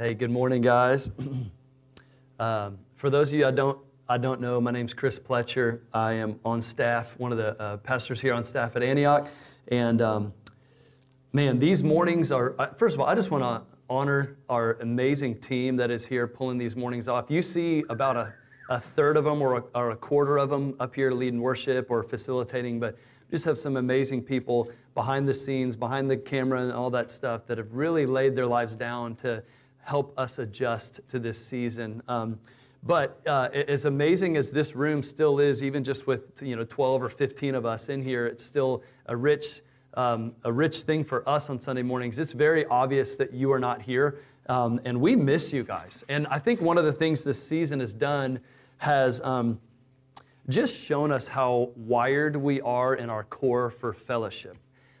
Hey, good morning, guys. um, for those of you I don't I don't know, my name's Chris Pletcher. I am on staff, one of the uh, pastors here on staff at Antioch, and um, man, these mornings are. First of all, I just want to honor our amazing team that is here pulling these mornings off. You see about a, a third of them or a, or a quarter of them up here leading worship or facilitating, but just have some amazing people behind the scenes, behind the camera, and all that stuff that have really laid their lives down to help us adjust to this season. Um, but uh, as amazing as this room still is, even just with you know 12 or 15 of us in here, it's still a rich, um, a rich thing for us on Sunday mornings. It's very obvious that you are not here, um, and we miss you guys. And I think one of the things this season has done has um, just shown us how wired we are in our core for fellowship.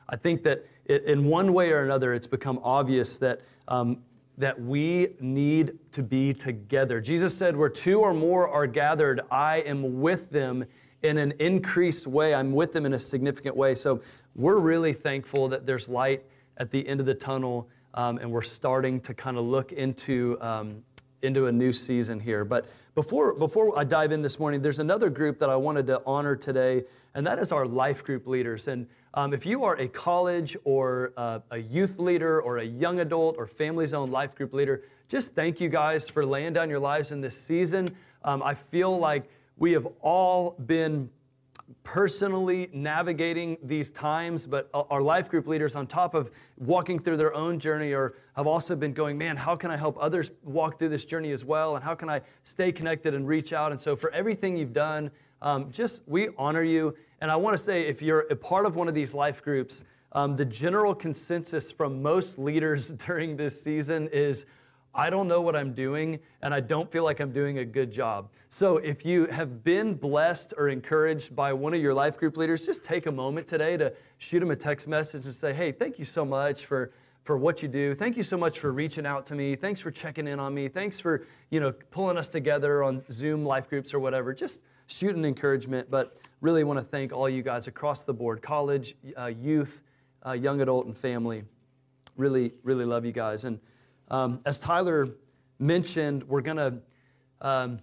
I think that it, in one way or another, it's become obvious that um, that we need to be together. Jesus said, Where two or more are gathered, I am with them in an increased way. I'm with them in a significant way. So we're really thankful that there's light at the end of the tunnel, um, and we're starting to kind of look into. Um, into a new season here. But before, before I dive in this morning, there's another group that I wanted to honor today, and that is our life group leaders. And um, if you are a college or uh, a youth leader or a young adult or family zone life group leader, just thank you guys for laying down your lives in this season. Um, I feel like we have all been personally navigating these times, but our life group leaders, on top of walking through their own journey, or have also been going, man, how can I help others walk through this journey as well? And how can I stay connected and reach out? And so, for everything you've done, um, just we honor you. And I want to say, if you're a part of one of these life groups, um, the general consensus from most leaders during this season is I don't know what I'm doing, and I don't feel like I'm doing a good job. So, if you have been blessed or encouraged by one of your life group leaders, just take a moment today to shoot them a text message and say, Hey, thank you so much for for what you do. Thank you so much for reaching out to me. Thanks for checking in on me. Thanks for, you know, pulling us together on Zoom life groups or whatever. Just an encouragement, but really want to thank all you guys across the board college, uh, youth, uh, young adult, and family. Really, really love you guys. And um, as Tyler mentioned, we're going to um,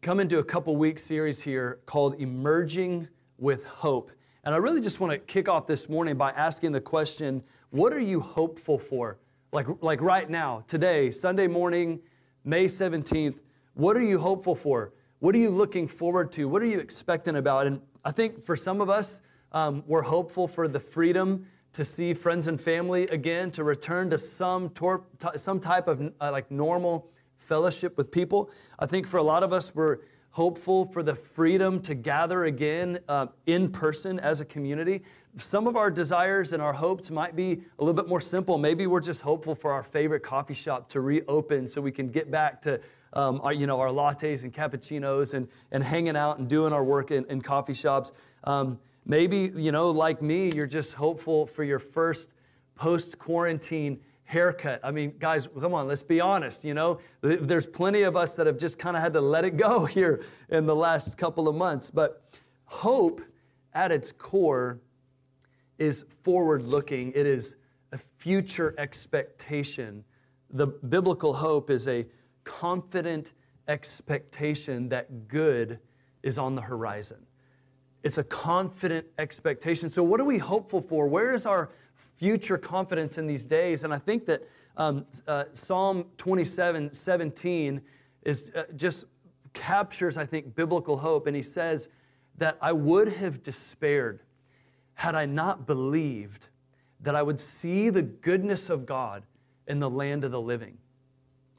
come into a couple week series here called Emerging with Hope. And I really just want to kick off this morning by asking the question what are you hopeful for? Like, like right now, today, Sunday morning, May 17th, what are you hopeful for? What are you looking forward to? What are you expecting about? And I think for some of us, um, we're hopeful for the freedom to see friends and family again, to return to some, tor- t- some type of uh, like normal fellowship with people. I think for a lot of us, we're hopeful for the freedom to gather again uh, in person as a community. Some of our desires and our hopes might be a little bit more simple. Maybe we're just hopeful for our favorite coffee shop to reopen so we can get back to um, our, you know, our lattes and cappuccinos and, and hanging out and doing our work in, in coffee shops. Um, maybe, you know, like me, you're just hopeful for your first post quarantine haircut. I mean, guys, come on, let's be honest. You know, there's plenty of us that have just kind of had to let it go here in the last couple of months. But hope at its core is forward looking, it is a future expectation. The biblical hope is a confident expectation that good is on the horizon. It's a confident expectation. So, what are we hopeful for? Where is our future confidence in these days? And I think that um, uh, Psalm 27 17 is uh, just captures, I think, biblical hope. And he says that I would have despaired had I not believed that I would see the goodness of God in the land of the living.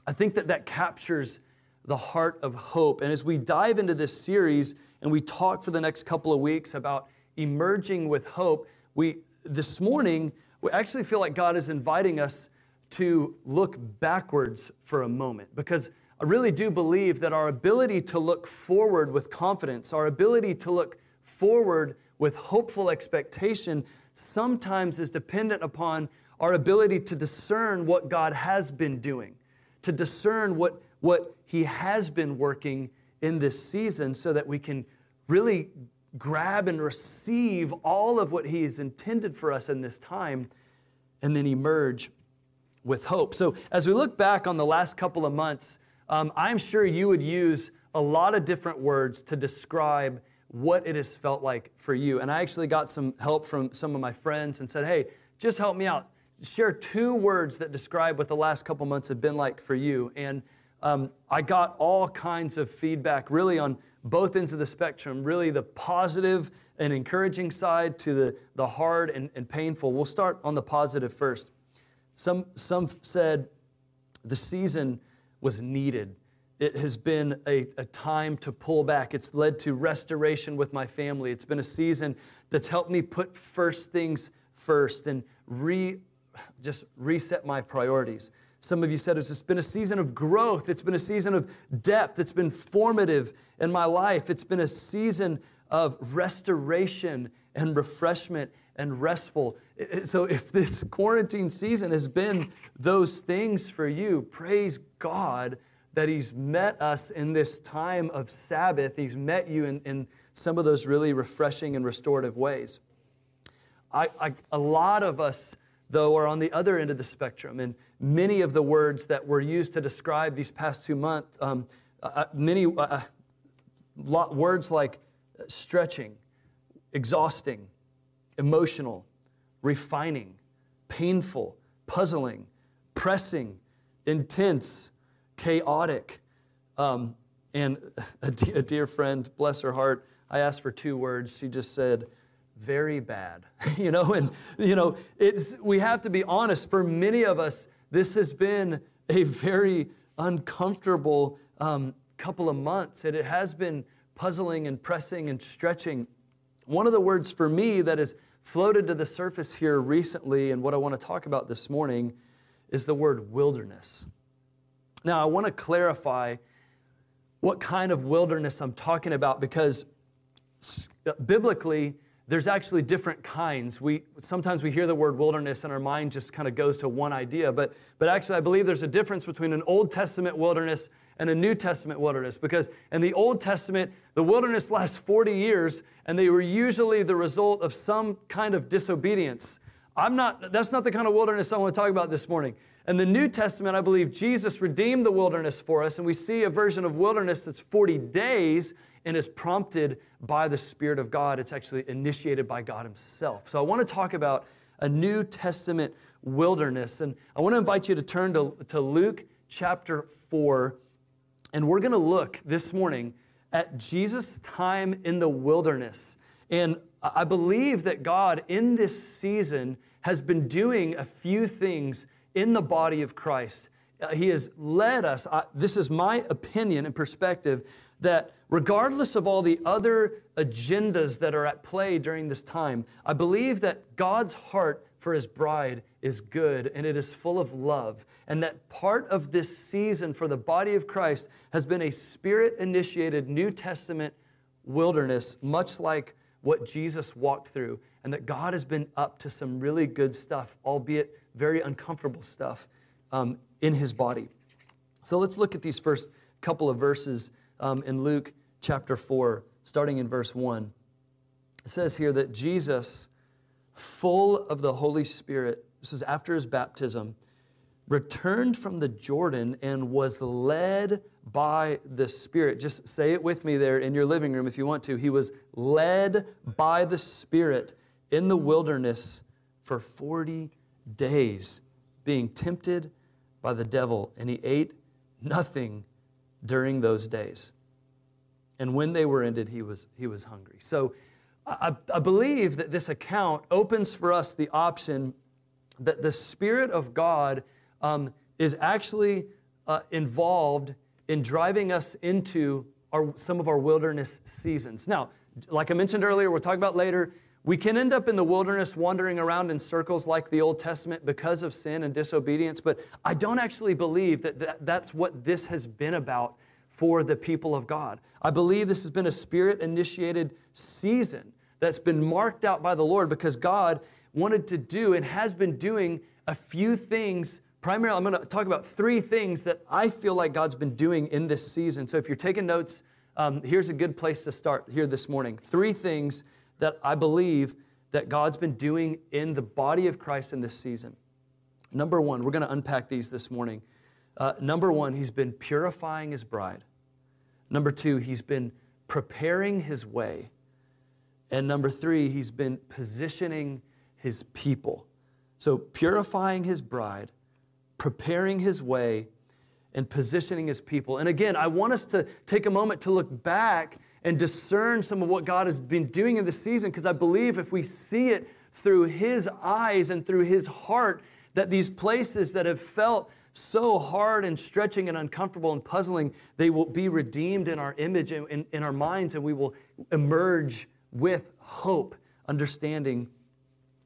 I think that that captures the heart of hope. And as we dive into this series and we talk for the next couple of weeks about emerging with hope, we this morning we actually feel like God is inviting us to look backwards for a moment because I really do believe that our ability to look forward with confidence, our ability to look forward with hopeful expectation sometimes is dependent upon our ability to discern what God has been doing to discern what, what He has been working in this season so that we can really grab and receive all of what He has intended for us in this time and then emerge with hope. So, as we look back on the last couple of months, um, I'm sure you would use a lot of different words to describe what it has felt like for you. And I actually got some help from some of my friends and said, hey, just help me out. Share two words that describe what the last couple months have been like for you. And um, I got all kinds of feedback really on both ends of the spectrum, really the positive and encouraging side to the, the hard and, and painful. We'll start on the positive first. Some, some said the season was needed. It has been a, a time to pull back. It's led to restoration with my family. It's been a season that's helped me put first things first and re, just reset my priorities. Some of you said it's just been a season of growth. It's been a season of depth. It's been formative in my life. It's been a season of restoration and refreshment and restful. So, if this quarantine season has been those things for you, praise God that He's met us in this time of Sabbath. He's met you in, in some of those really refreshing and restorative ways. I, I, a lot of us though, are on the other end of the spectrum. And many of the words that were used to describe these past two months, um, uh, uh many uh, uh lot, words like stretching, exhausting, emotional, refining, painful, puzzling, pressing, intense, chaotic. Um, and a, a dear friend, bless her heart, I asked for two words. She just said, very bad. you know, and you know, it's we have to be honest. For many of us, this has been a very uncomfortable um, couple of months, and it has been puzzling and pressing and stretching. One of the words for me that has floated to the surface here recently, and what I want to talk about this morning, is the word wilderness. Now, I want to clarify what kind of wilderness I'm talking about because biblically, there's actually different kinds. We, sometimes we hear the word wilderness and our mind just kind of goes to one idea, but, but actually, I believe there's a difference between an Old Testament wilderness and a New Testament wilderness because in the Old Testament, the wilderness lasts 40 years and they were usually the result of some kind of disobedience. I'm not, that's not the kind of wilderness I want to talk about this morning. In the New Testament, I believe Jesus redeemed the wilderness for us, and we see a version of wilderness that's 40 days and is prompted by the Spirit of God. It's actually initiated by God Himself. So I want to talk about a New Testament wilderness. And I want to invite you to turn to, to Luke chapter 4. And we're going to look this morning at Jesus' time in the wilderness. And I believe that God in this season has been doing a few things in the body of Christ. Uh, he has led us, uh, this is my opinion and perspective, that regardless of all the other agendas that are at play during this time, I believe that God's heart for his bride is good and it is full of love. And that part of this season for the body of Christ has been a spirit initiated New Testament wilderness, much like what Jesus walked through. And that God has been up to some really good stuff, albeit very uncomfortable stuff, um, in his body. So let's look at these first couple of verses um, in Luke chapter 4, starting in verse 1. It says here that Jesus, full of the Holy Spirit, this was after his baptism, returned from the Jordan and was led by the Spirit. Just say it with me there in your living room if you want to. He was led by the Spirit in the wilderness for 40 days, being tempted by the devil, and he ate nothing during those days. And when they were ended, he was, he was hungry. So I, I believe that this account opens for us the option that the Spirit of God um, is actually uh, involved in driving us into our, some of our wilderness seasons. Now, like I mentioned earlier, we'll talk about later, we can end up in the wilderness wandering around in circles like the Old Testament because of sin and disobedience, but I don't actually believe that, that that's what this has been about for the people of God. I believe this has been a spirit initiated season that's been marked out by the Lord because God wanted to do and has been doing a few things. Primarily, I'm going to talk about three things that I feel like God's been doing in this season. So if you're taking notes, um, here's a good place to start here this morning. Three things that I believe that God's been doing in the body of Christ in this season. Number one, we're going to unpack these this morning. Uh, number one, he's been purifying his bride. Number two, he's been preparing his way. And number three, he's been positioning his people. So, purifying his bride, preparing his way, and positioning his people. And again, I want us to take a moment to look back and discern some of what God has been doing in this season because I believe if we see it through his eyes and through his heart, that these places that have felt so hard and stretching and uncomfortable and puzzling, they will be redeemed in our image and in, in our minds, and we will emerge with hope, understanding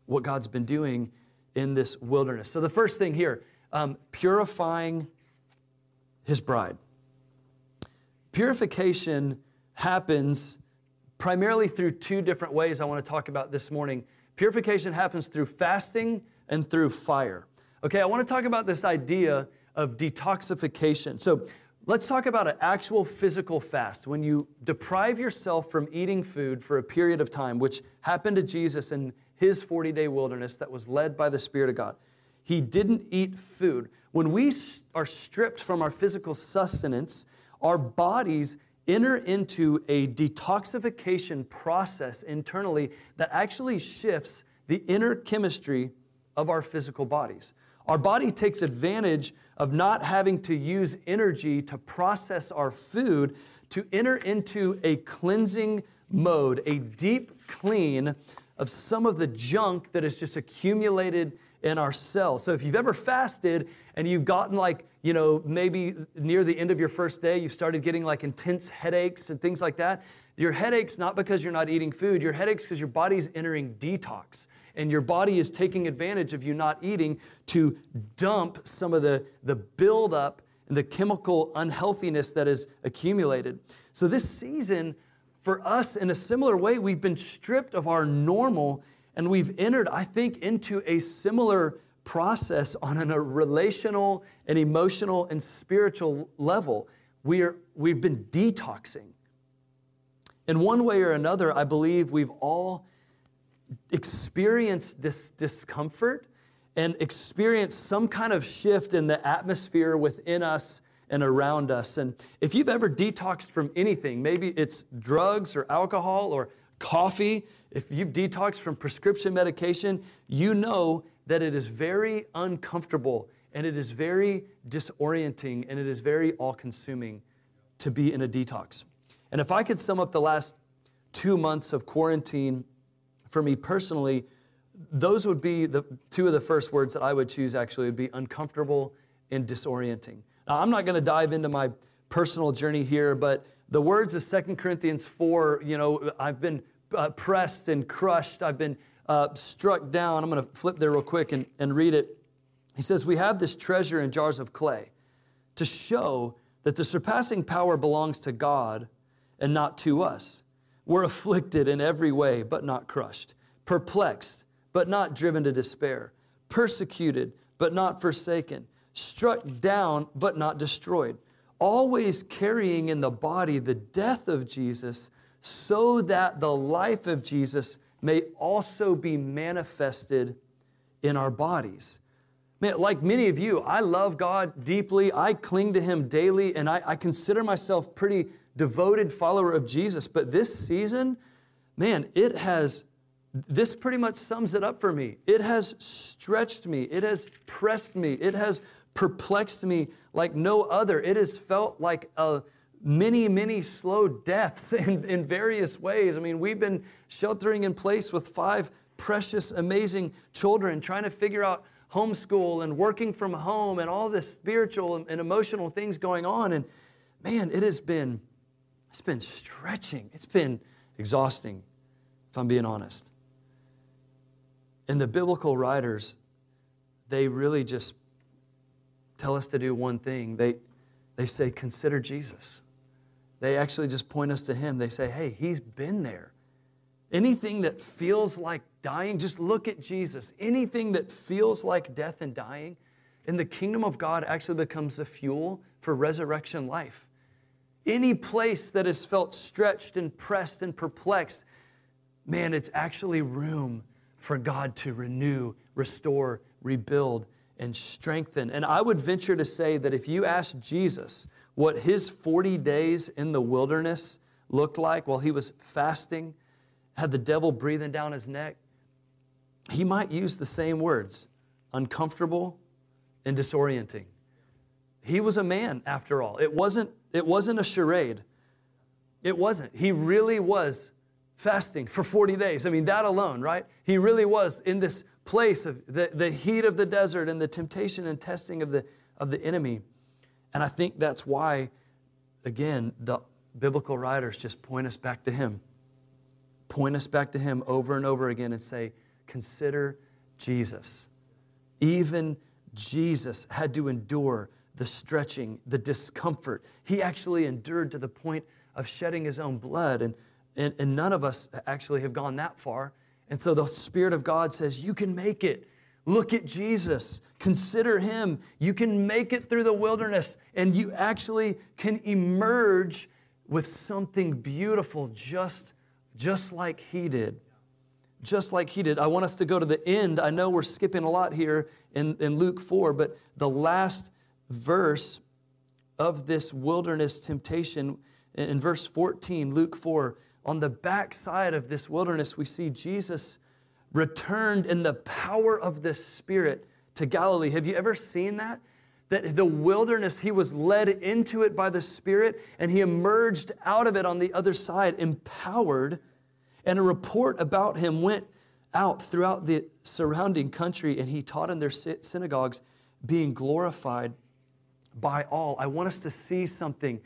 what God's been doing in this wilderness. So, the first thing here um, purifying his bride. Purification happens primarily through two different ways I want to talk about this morning. Purification happens through fasting and through fire. Okay, I want to talk about this idea of detoxification. So, let's talk about an actual physical fast. When you deprive yourself from eating food for a period of time, which happened to Jesus in his 40 day wilderness that was led by the Spirit of God. He didn't eat food. When we are stripped from our physical sustenance, our bodies enter into a detoxification process internally that actually shifts the inner chemistry of our physical bodies. Our body takes advantage of not having to use energy to process our food to enter into a cleansing mode, a deep clean of some of the junk that is just accumulated in our cells. So if you've ever fasted and you've gotten like, you know, maybe near the end of your first day, you started getting like intense headaches and things like that, your headache's not because you're not eating food, your headache's because your body's entering detox. And your body is taking advantage of you not eating to dump some of the, the buildup and the chemical unhealthiness that is accumulated. So this season, for us, in a similar way, we've been stripped of our normal and we've entered, I think, into a similar process on a relational and emotional and spiritual level. We are, we've been detoxing. In one way or another, I believe we've all experienced this discomfort and experienced some kind of shift in the atmosphere within us and around us. And if you've ever detoxed from anything, maybe it's drugs or alcohol or coffee, if you've detoxed from prescription medication, you know that it is very uncomfortable and it is very disorienting and it is very all consuming to be in a detox. And if I could sum up the last two months of quarantine for me personally, those would be the two of the first words that I would choose actually would be uncomfortable and disorienting. Now, I'm not going to dive into my personal journey here, but the words of Second Corinthians 4, you know, I've been uh, pressed and crushed. I've been uh, struck down. I'm going to flip there real quick and, and read it. He says, We have this treasure in jars of clay to show that the surpassing power belongs to God and not to us. We're afflicted in every way, but not crushed, perplexed, but not driven to despair, persecuted, but not forsaken, struck down, but not destroyed, always carrying in the body the death of Jesus so that the life of Jesus may also be manifested in our bodies. Man, like many of you, I love God deeply. I cling to Him daily, and I, I consider myself pretty devoted follower of Jesus. But this season, man, it has, this pretty much sums it up for me. It has stretched me, it has pressed me, it has perplexed me like no other. It has felt like a many, many slow deaths in, in various ways. I mean, we've been sheltering in place with five precious, amazing children, trying to figure out homeschool and working from home and all this spiritual and, and emotional things going on. And man, it has been, it's been stretching. It's been exhausting, if I'm being honest. And the biblical writers, they really just tell us to do one thing. They, they say, consider Jesus. They actually just point us to Him. They say, hey, He's been there. Anything that feels like dying, just look at Jesus. Anything that feels like death and dying, in the kingdom of God actually becomes the fuel for resurrection life. Any place that has felt stretched and pressed and perplexed, man, it's actually room for God to renew, restore, rebuild, and strengthen. And I would venture to say that if you ask Jesus what his 40 days in the wilderness looked like while he was fasting, had the devil breathing down his neck, he might use the same words uncomfortable and disorienting. He was a man, after all. It wasn't, it wasn't a charade. It wasn't. He really was fasting for 40 days. I mean, that alone, right? He really was in this place of the, the heat of the desert and the temptation and testing of the, of the enemy. And I think that's why, again, the biblical writers just point us back to him. Point us back to him over and over again and say, consider Jesus. Even Jesus had to endure the stretching, the discomfort. He actually endured to the point of shedding his own blood. And, and, and none of us actually have gone that far. And so the Spirit of God says, You can make it. Look at Jesus. Consider him. You can make it through the wilderness, and you actually can emerge with something beautiful, just, just like he did. Just like he did. I want us to go to the end. I know we're skipping a lot here in, in Luke 4, but the last verse of this wilderness temptation in verse 14, Luke 4, on the backside of this wilderness, we see Jesus returned in the power of the Spirit to Galilee. Have you ever seen that? That the wilderness, he was led into it by the Spirit and he emerged out of it on the other side, empowered. And a report about him went out throughout the surrounding country and he taught in their synagogues, being glorified by all. I want us to see something.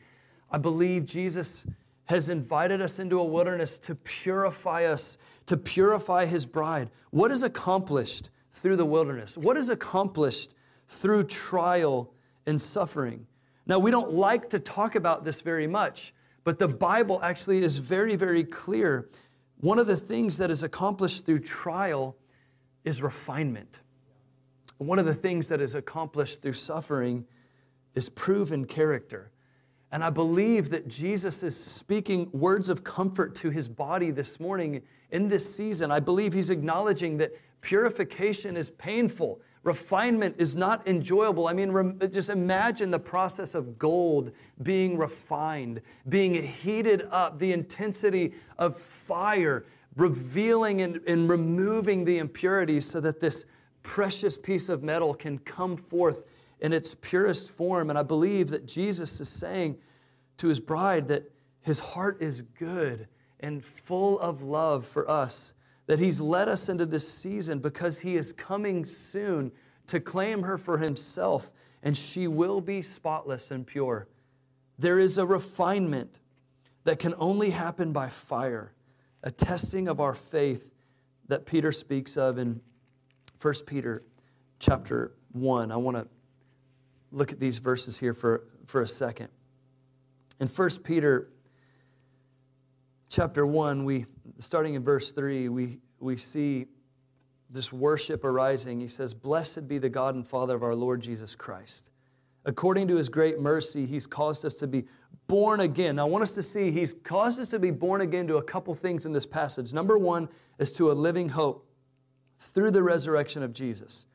I believe Jesus has invited us into a wilderness to purify us, to purify his bride. What is accomplished through the wilderness? What is accomplished through trial and suffering? Now, we don't like to talk about this very much, but the Bible actually is very, very clear. One of the things that is accomplished through trial is refinement. One of the things that is accomplished through suffering is proven character. And I believe that Jesus is speaking words of comfort to his body this morning in this season. I believe he's acknowledging that purification is painful, refinement is not enjoyable. I mean, just imagine the process of gold being refined, being heated up, the intensity of fire, revealing and, and removing the impurities so that this precious piece of metal can come forth in its purest form. And I believe that Jesus is saying to his bride that his heart is good and full of love for us, that he's led us into this season because he is coming soon to claim her for himself, and she will be spotless and pure. There is a refinement that can only happen by fire, a testing of our faith that Peter speaks of in 1 Peter chapter 1. I want to look at these verses here for, for a second. In 1 Peter chapter 1, we, starting in verse 3, we, we see this worship arising. He says, Blessed be the God and Father of our Lord Jesus Christ. According to his great mercy, he's caused us to be born again. Now, I want us to see he's caused us to be born again to a couple things in this passage. Number one is to a living hope through the resurrection of Jesus.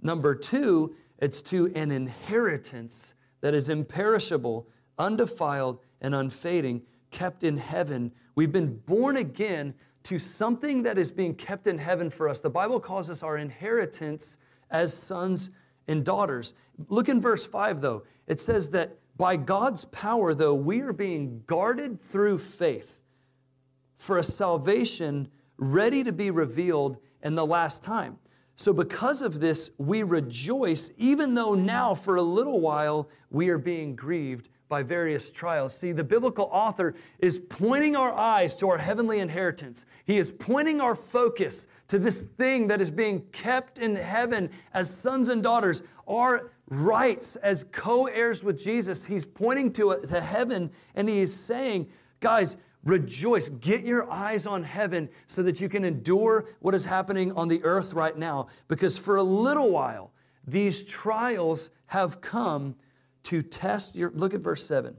Number two it's to an inheritance that is imperishable, undefiled, and unfading, kept in heaven. We've been born again to something that is being kept in heaven for us. The Bible calls us our inheritance as sons and daughters. Look in verse 5, though. It says that by God's power, though, we are being guarded through faith for a salvation ready to be revealed in the last time. So, because of this, we rejoice, even though now for a little while we are being grieved by various trials. See, the biblical author is pointing our eyes to our heavenly inheritance. He is pointing our focus to this thing that is being kept in heaven as sons and daughters, our rights as co heirs with Jesus. He's pointing to, uh, to heaven and he is saying, guys, Rejoice. Get your eyes on heaven so that you can endure what is happening on the earth right now. Because for a little while, these trials have come to test your. Look at verse 7.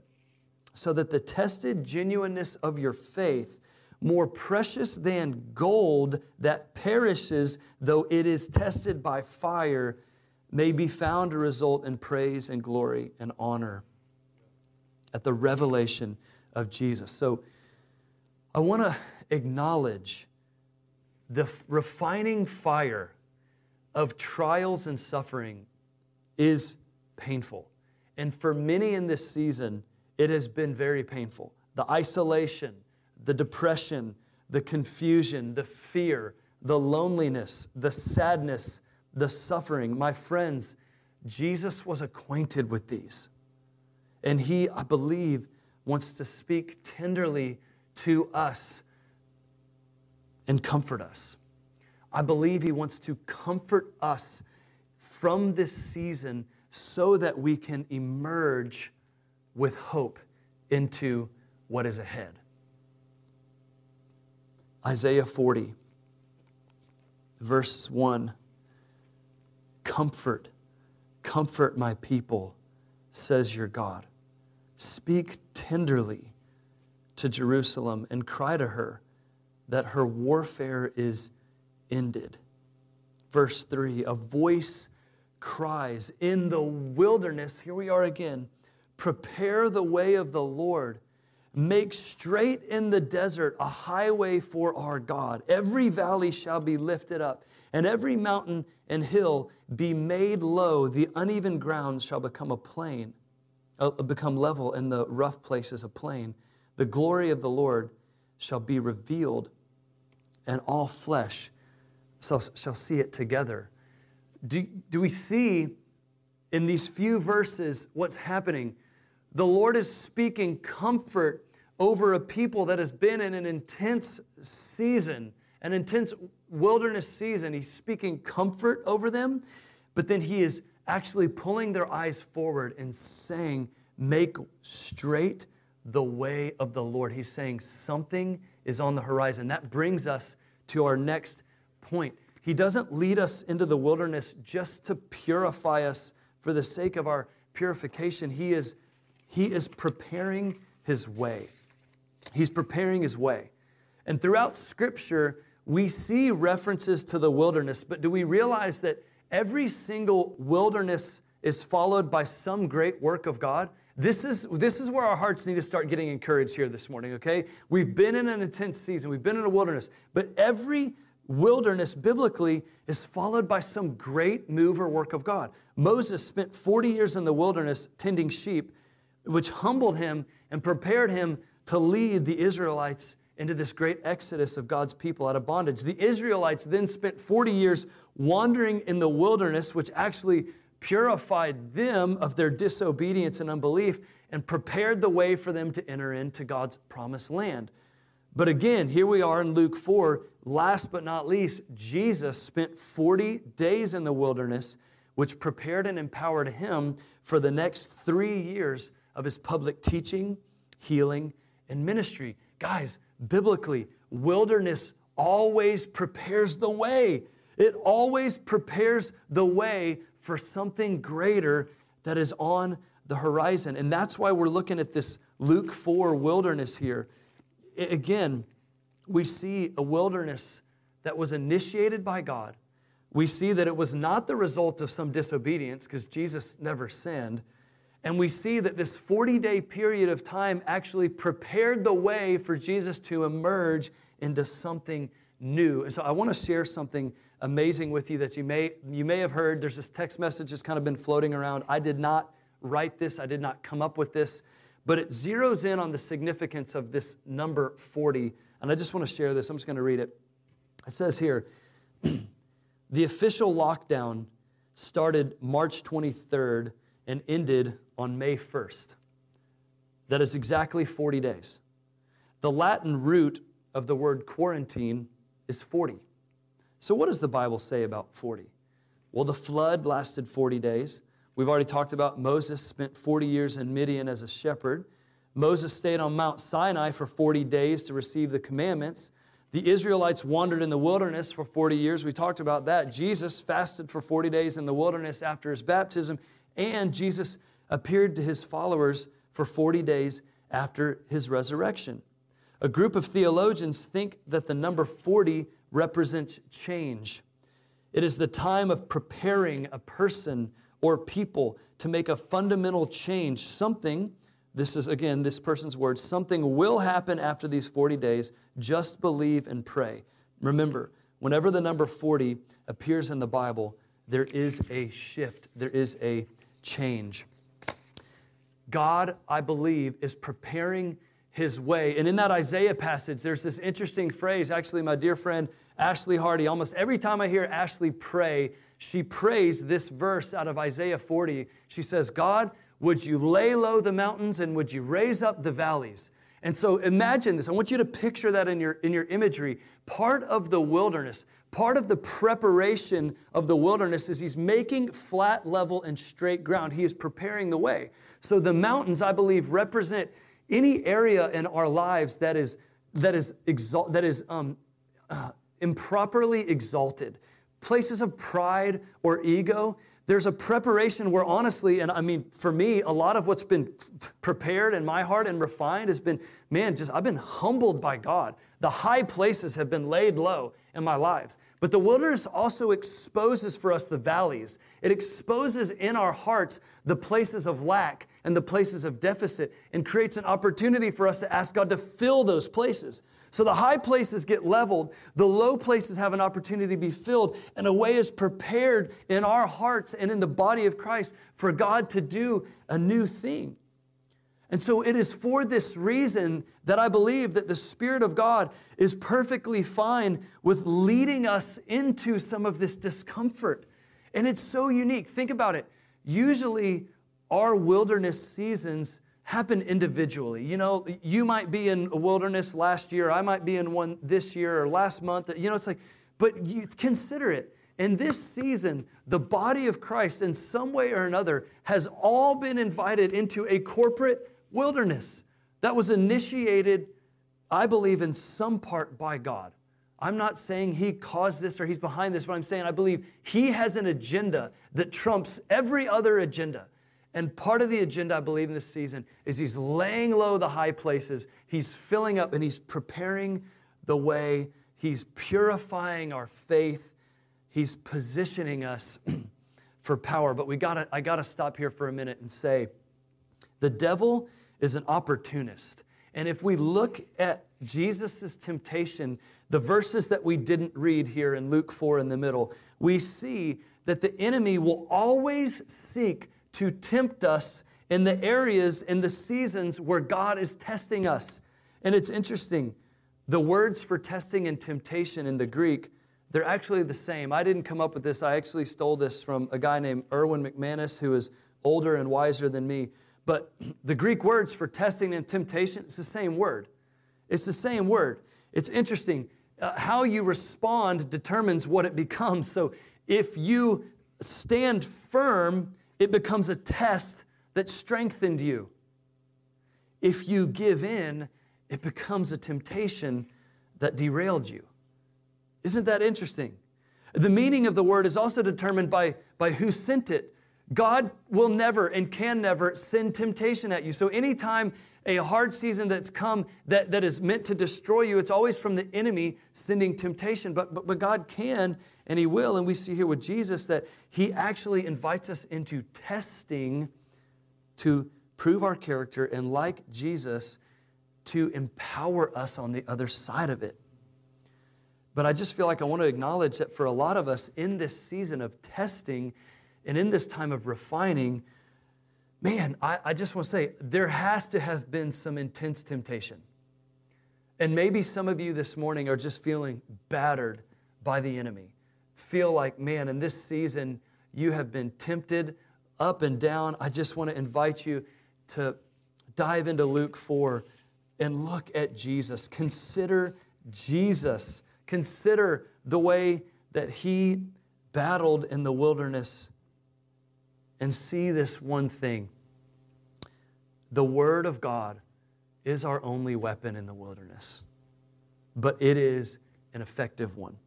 So that the tested genuineness of your faith, more precious than gold that perishes, though it is tested by fire, may be found to result in praise and glory and honor at the revelation of Jesus. So I want to acknowledge the refining fire of trials and suffering is painful. And for many in this season, it has been very painful. The isolation, the depression, the confusion, the fear, the loneliness, the sadness, the suffering. My friends, Jesus was acquainted with these. And he, I believe, wants to speak tenderly to us and comfort us. I believe he wants to comfort us from this season so that we can emerge with hope into what is ahead. Isaiah 40, verse 1 Comfort, comfort my people, says your God. Speak tenderly to Jerusalem and cry to her that her warfare is ended. Verse 3 A voice cries, In the wilderness, here we are again, prepare the way of the Lord. Make straight in the desert a highway for our God. Every valley shall be lifted up, and every mountain and hill be made low. The uneven ground shall become a plain, uh, become level, and the rough places a plain. The glory of the Lord shall be revealed, and all flesh shall, shall see it together do, do we see in these few verses what's happening? The Lord is speaking comfort over a people that has been in an intense season, an intense wilderness season. He's speaking comfort over them, but then he is actually pulling their eyes forward and saying, Make straight the way of the Lord. He's saying something is on the horizon. That brings us to our next point. He doesn't lead us into the wilderness just to purify us for the sake of our purification. He is, he is preparing his way. He's preparing his way. And throughout Scripture, we see references to the wilderness, but do we realize that every single wilderness is followed by some great work of God? This is, this is where our hearts need to start getting encouraged here this morning, okay? We've been in an intense season, we've been in a wilderness, but every wilderness biblically is followed by some great move or work of God. Moses spent 40 years in the wilderness tending sheep, which humbled him and prepared him to lead the Israelites into this great exodus of God's people out of bondage. The Israelites then spent 40 years wandering in the wilderness, which actually purified them of their disobedience and unbelief and prepared the way for them to enter into God's promised land. But again, here we are in Luke 4. Last but not least, Jesus spent 40 days in the wilderness, which prepared and empowered him for the next three years of his public teaching, healing, and ministry. Guys, biblically, wilderness always prepares the way. It always prepares the way for something greater that is on the horizon. And that's why we're looking at this Luke 4 wilderness here again, we see a wilderness that was initiated by God. We see that it was not the result of some disobedience because Jesus never sinned. And we see that this 40 day period of time actually prepared the way for Jesus to emerge into something new. And so I want to share something amazing with you that you may, you may have heard. There's this text message that's kind of been floating around. I did not write this, I did not come up with this. But it zeroes in on the significance of this number 40. And I just want to share this. I'm just going to read it. It says here the official lockdown started March 23rd and ended on May 1st. That is exactly 40 days. The Latin root of the word quarantine is 40. So, what does the Bible say about 40? Well, the flood lasted 40 days. We've already talked about Moses spent 40 years in Midian as a shepherd. Moses stayed on Mount Sinai for 40 days to receive the commandments. The Israelites wandered in the wilderness for 40 years. We talked about that. Jesus fasted for 40 days in the wilderness after his baptism, and Jesus appeared to his followers for 40 days after his resurrection. A group of theologians think that the number 40 represents change. It is the time of preparing a person or people to make a fundamental change. Something, this is again this person's words, something will happen after these 40 days. Just believe and pray. Remember, whenever the number 40 appears in the Bible, there is a shift, there is a change. God, I believe, is preparing his way. And in that Isaiah passage, there's this interesting phrase. Actually, my dear friend Ashley Hardy, almost every time I hear Ashley pray, she prays this verse out of Isaiah 40. She says, God, would you lay low the mountains and would you raise up the valleys? And so imagine this. I want you to picture that in your, in your imagery. Part of the wilderness, part of the preparation of the wilderness is he's making flat, level, and straight ground. He is preparing the way. So the mountains, I believe, represent any area in our lives that is, that is, exalt, that is um, uh, improperly exalted, places of pride or ego. There's a preparation where, honestly, and I mean, for me, a lot of what's been prepared in my heart and refined has been, man, just I've been humbled by God. The high places have been laid low in my lives. But the wilderness also exposes for us the valleys. It exposes in our hearts the places of lack and the places of deficit and creates an opportunity for us to ask God to fill those places. So the high places get leveled, the low places have an opportunity to be filled, and a way is prepared in our hearts and in the body of Christ for God to do a new thing. And so it is for this reason that I believe that the Spirit of God is perfectly fine with leading us into some of this discomfort. And it's so unique. Think about it. Usually, our wilderness seasons happen individually. You know, you might be in a wilderness last year, I might be in one this year or last month. You know, it's like, but you consider it. In this season, the body of Christ, in some way or another, has all been invited into a corporate wilderness that was initiated, I believe, in some part by God. I'm not saying he caused this or he's behind this, but I'm saying I believe he has an agenda that trumps every other agenda. And part of the agenda, I believe, in this season is he's laying low the high places, he's filling up and he's preparing the way, he's purifying our faith, he's positioning us for power. But we gotta, I gotta stop here for a minute and say the devil is an opportunist. And if we look at Jesus' temptation, the verses that we didn't read here in Luke 4 in the middle, we see that the enemy will always seek to tempt us in the areas, in the seasons where God is testing us. And it's interesting, the words for testing and temptation in the Greek, they're actually the same. I didn't come up with this. I actually stole this from a guy named Erwin McManus, who is older and wiser than me. But the Greek words for testing and temptation, it's the same word. It's the same word. It's interesting. Uh, how you respond determines what it becomes. So if you stand firm, it becomes a test that strengthened you. If you give in, it becomes a temptation that derailed you. Isn't that interesting? The meaning of the word is also determined by, by who sent it. God will never and can never send temptation at you. So, anytime a hard season that's come that, that is meant to destroy you, it's always from the enemy sending temptation. But, but, but God can and He will. And we see here with Jesus that He actually invites us into testing to prove our character and, like Jesus, to empower us on the other side of it. But I just feel like I want to acknowledge that for a lot of us in this season of testing and in this time of refining, man, I, I just want to say there has to have been some intense temptation. And maybe some of you this morning are just feeling battered by the enemy feel like, man, in this season, you have been tempted up and down, I just want to invite you to dive into Luke 4 and look at Jesus. Consider Jesus. Consider the way that he battled in the wilderness and see this one thing. The Word of God is our only weapon in the wilderness, but it is an effective one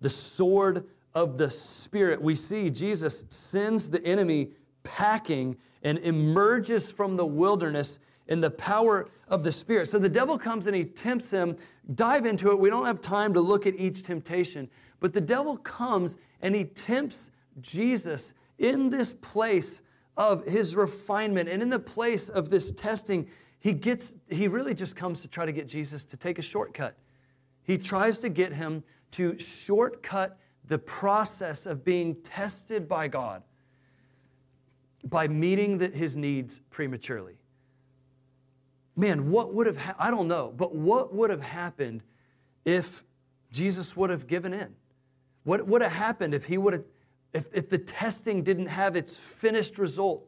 the sword of the Spirit. We see Jesus sends the enemy packing and emerges from the wilderness in the power of the Spirit. So the devil comes and he tempts him. Dive into it. We don't have time to look at each temptation, but the devil comes and he tempts Jesus in this place of his refinement and in the place of this testing. He gets, he really just comes to try to get Jesus to take a shortcut. He tries to get him to shortcut the process of being tested by God by meeting the, his needs prematurely. Man, what would have, ha- I don't know, but what would have happened if Jesus would have given in? What would have happened if he would have, if, if the testing didn't have its finished result?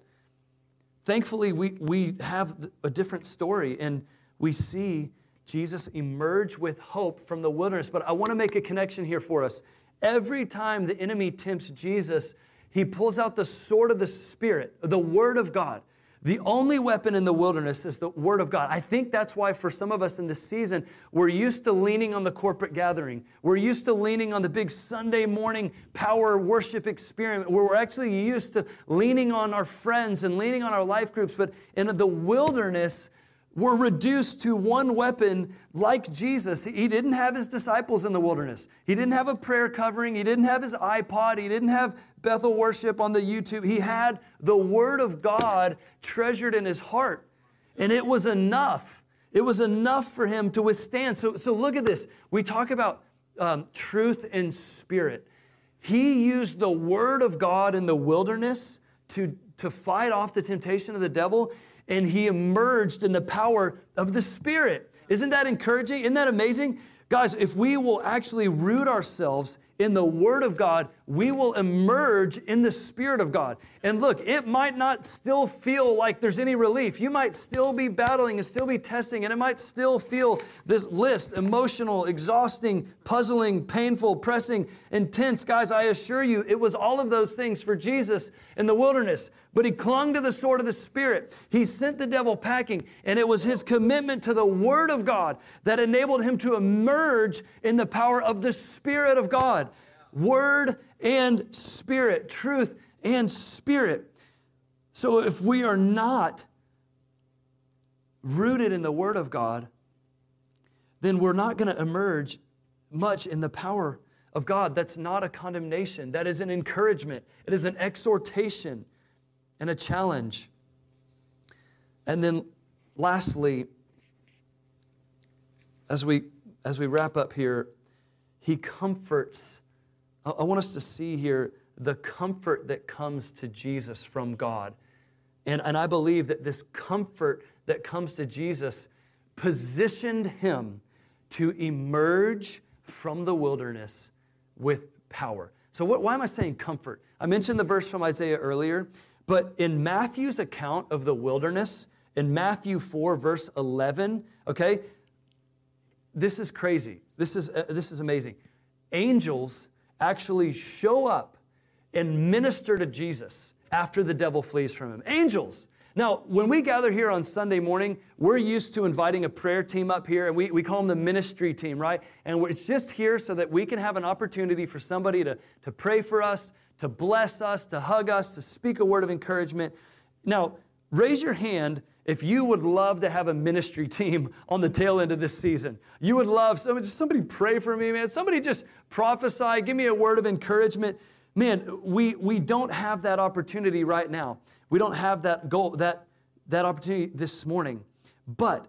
Thankfully, we, we have a different story and we see Jesus emerge with hope from the wilderness. But I want to make a connection here for us. Every time the enemy tempts Jesus, he pulls out the sword of the Spirit, the Word of God. The only weapon in the wilderness is the Word of God. I think that's why, for some of us in this season, we're used to leaning on the corporate gathering. We're used to leaning on the big Sunday morning power worship experiment, where we're actually used to leaning on our friends and leaning on our life groups. But in the wilderness, were reduced to one weapon like Jesus. He didn't have his disciples in the wilderness. He didn't have a prayer covering. He didn't have his iPod. He didn't have Bethel worship on the YouTube. He had the Word of God treasured in his heart. And it was enough. It was enough for him to withstand. So, so look at this. We talk about um, truth and spirit. He used the Word of God in the wilderness to, to fight off the temptation of the devil and he emerged in the power of the Spirit. Isn't that encouraging? Isn't that amazing? Guys, if we will actually root ourselves in the Word of God, we will emerge in the Spirit of God. And look, it might not still feel like there's any relief. You might still be battling and still be testing, and it might still feel this list emotional, exhausting, puzzling, painful, pressing, intense. Guys, I assure you, it was all of those things for Jesus in the wilderness. But he clung to the sword of the Spirit. He sent the devil packing, and it was his commitment to the Word of God that enabled him to emerge in the power of the Spirit of God. Word and spirit, truth and spirit. So if we are not rooted in the Word of God, then we're not going to emerge much in the power of God. That's not a condemnation, that is an encouragement, it is an exhortation and a challenge. And then lastly, as we as we wrap up here, he comforts I want us to see here the comfort that comes to Jesus from God. And, and I believe that this comfort that comes to Jesus positioned him to emerge from the wilderness with power. So, what, why am I saying comfort? I mentioned the verse from Isaiah earlier, but in Matthew's account of the wilderness, in Matthew 4, verse 11, okay, this is crazy. This is, uh, this is amazing. Angels actually show up and minister to Jesus after the devil flees from him. Angels. Now, when we gather here on Sunday morning, we're used to inviting a prayer team up here, and we, we call them the ministry team, right? And it's just here so that we can have an opportunity for somebody to, to pray for us, to bless us, to hug us, to speak a word of encouragement. Now, raise your hand if you would love to have a ministry team on the tail end of this season, you would love somebody, somebody pray for me, man. Somebody just prophesy, give me a word of encouragement. Man, we, we don't have that opportunity right now. We don't have that goal, that, that opportunity this morning. But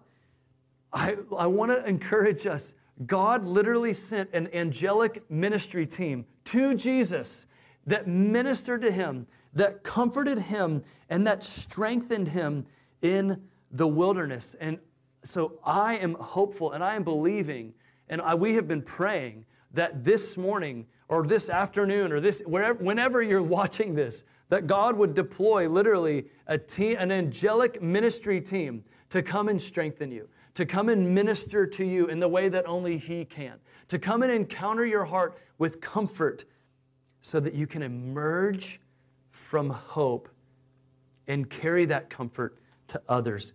I, I want to encourage us. God literally sent an angelic ministry team to Jesus that ministered to him, that comforted him, and that strengthened him in the wilderness. And so I am hopeful and I am believing, and I, we have been praying that this morning or this afternoon or this wherever, whenever you're watching this, that God would deploy literally a team, an angelic ministry team to come and strengthen you, to come and minister to you in the way that only He can, to come and encounter your heart with comfort so that you can emerge from hope and carry that comfort to others.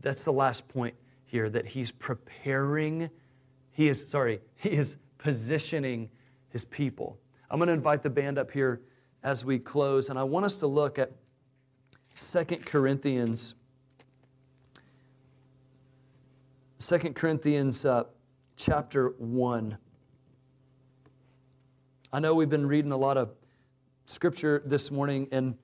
That's the last point here that he's preparing, he is, sorry, he is positioning his people. I'm going to invite the band up here as we close, and I want us to look at Second Corinthians. 2 Corinthians uh, chapter 1. I know we've been reading a lot of scripture this morning, and,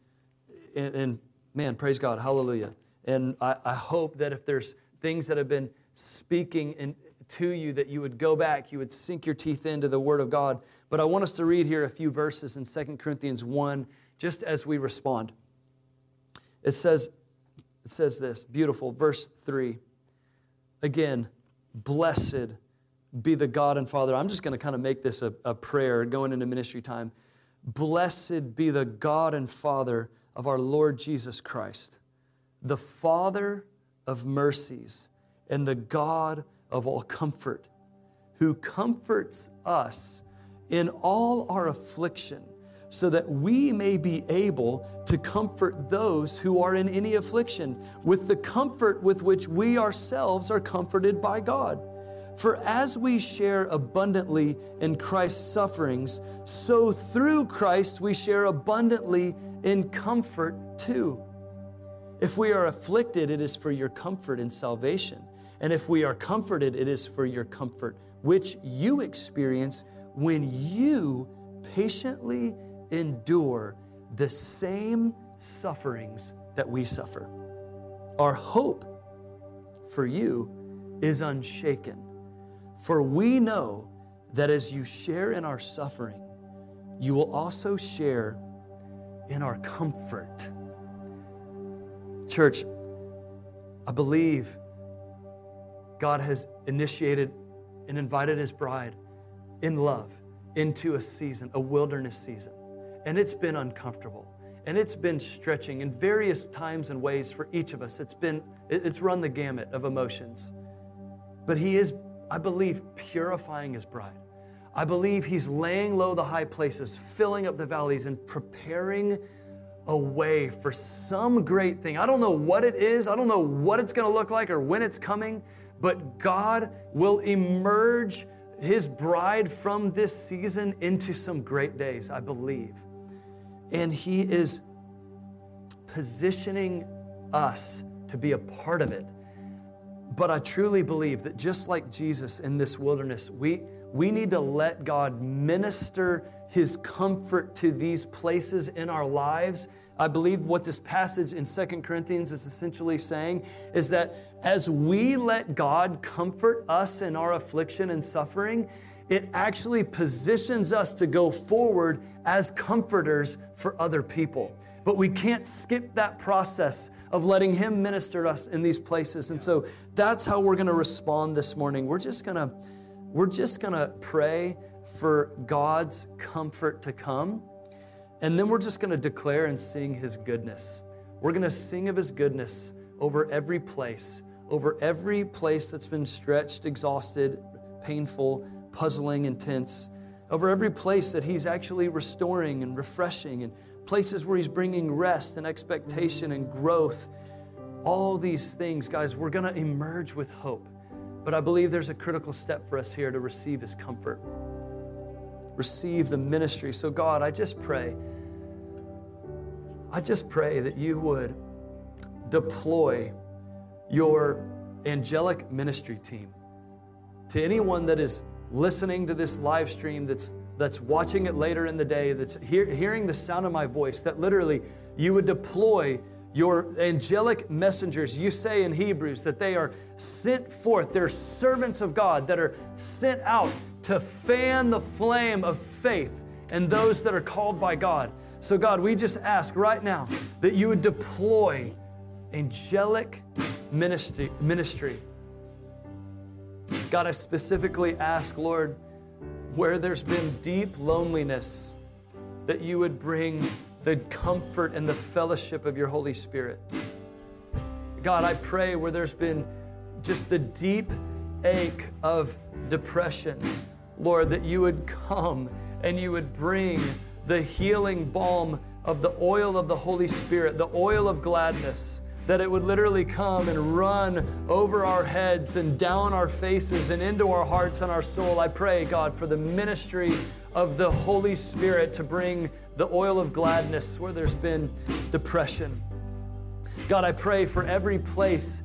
and, and man, praise God, hallelujah. And I, I, hope that if there's things that have been speaking in, to you, that you would go back, you would sink your teeth into the Word of God. But I want us to read here a few verses in 2 Corinthians 1, just as we respond. It says, it says this, beautiful, verse 3. Again, blessed be the God and Father. I'm just going to kind of make this a, a prayer going into ministry time. Blessed be the God and Father of our Lord Jesus Christ, the Father of mercies and the God of all comfort, who comforts us in all our affliction, so that we may be able to comfort those who are in any affliction with the comfort with which we ourselves are comforted by God. For as we share abundantly in Christ's sufferings, so through Christ we share abundantly in comfort too. If we are afflicted, it is for your comfort and salvation. And if we are comforted, it is for your comfort, which you experience when you patiently endure the same sufferings that we suffer. Our hope for you is unshaken, for we know that as you share in our suffering, you will also share in our comfort. Church, I believe God has initiated and invited His bride in love into a season, a wilderness season. And it's been uncomfortable. And it's been stretching in various times and ways for each of us. It's been, it's run the gamut of emotions. But He is, I believe, purifying His bride. I believe He's laying low the high places, filling up the valleys, and preparing a way for some great thing. I don't know what it is, I don't know what it's gonna look like or when it's coming, but God will emerge his bride from this season into some great days, I believe. And he is positioning us to be a part of it. But I truly believe that just like Jesus in this wilderness, we, we need to let God minister his comfort to these places in our lives I believe what this passage in Second Corinthians is essentially saying is that as we let God comfort us in our affliction and suffering, it actually positions us to go forward as comforters for other people. But we can't skip that process of letting Him minister to us in these places. And so that's how we're going to respond this morning. We're just going to we're just going to pray for God's comfort to come. And then we're just going to declare and sing his goodness. We're going to sing of his goodness over every place, over every place that's been stretched, exhausted, painful, puzzling, intense, over every place that he's actually restoring and refreshing, and places where he's bringing rest and expectation and growth. All these things, guys, we're going to emerge with hope. But I believe there's a critical step for us here to receive his comfort receive the ministry. So, God, I just pray, I just pray that you would deploy your angelic ministry team to anyone that is listening to this live stream, that's, that's watching it later in the day, that's hear, hearing the sound of my voice, that literally you would deploy your angelic messengers. You say in Hebrews that they are sent forth, they're servants of God that are sent out to fan the flame of faith in those that are called by God. So, God, we just ask right now that you would deploy angelic ministry. ministry. God, I specifically ask, Lord, where there's been deep loneliness, that you would bring the comfort and the fellowship of your Holy Spirit. God, I pray where there's been just the deep ache of depression, Lord, that you would come and you would bring the healing balm of the oil of the Holy Spirit, the oil of gladness, that it would literally come and run over our heads and down our faces and into our hearts and our soul. I pray, God, for the ministry of the Holy Spirit to bring the oil of gladness where there's been depression. God, I pray for every place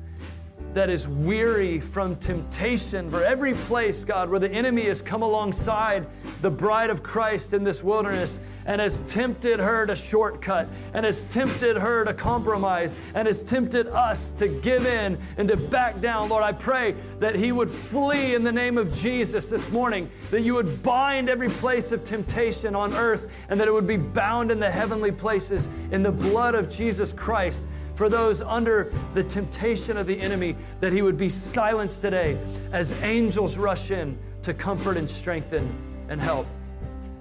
that is weary from temptation, for every place, God, where the enemy has come alongside the bride of Christ in this wilderness and has tempted her to shortcut and has tempted her to compromise and has tempted us to give in and to back down. Lord, I pray that he would flee in the name of Jesus this morning, that you would bind every place of temptation on earth and that it would be bound in the heavenly places in the blood of Jesus Christ for those under the temptation of the enemy, that he would be silenced today as angels rush in to comfort and strengthen and help.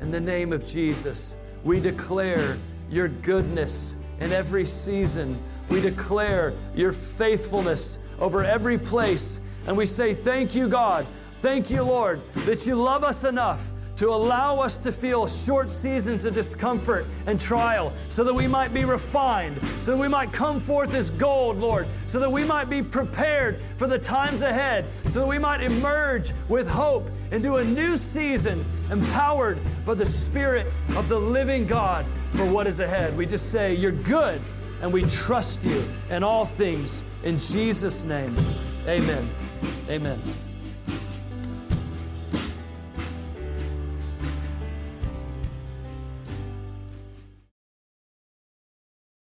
In the name of Jesus, we declare your goodness in every season. We declare your faithfulness over every place. And we say, Thank you, God. Thank you, Lord, that you love us enough to allow us to feel short seasons of discomfort and trial so that we might be refined, so that we might come forth as gold, Lord, so that we might be prepared for the times ahead, so that we might emerge with hope into a new season, empowered by the Spirit of the living God for what is ahead. We just say, You're good, and we trust you in all things. In Jesus' name, amen. Amen.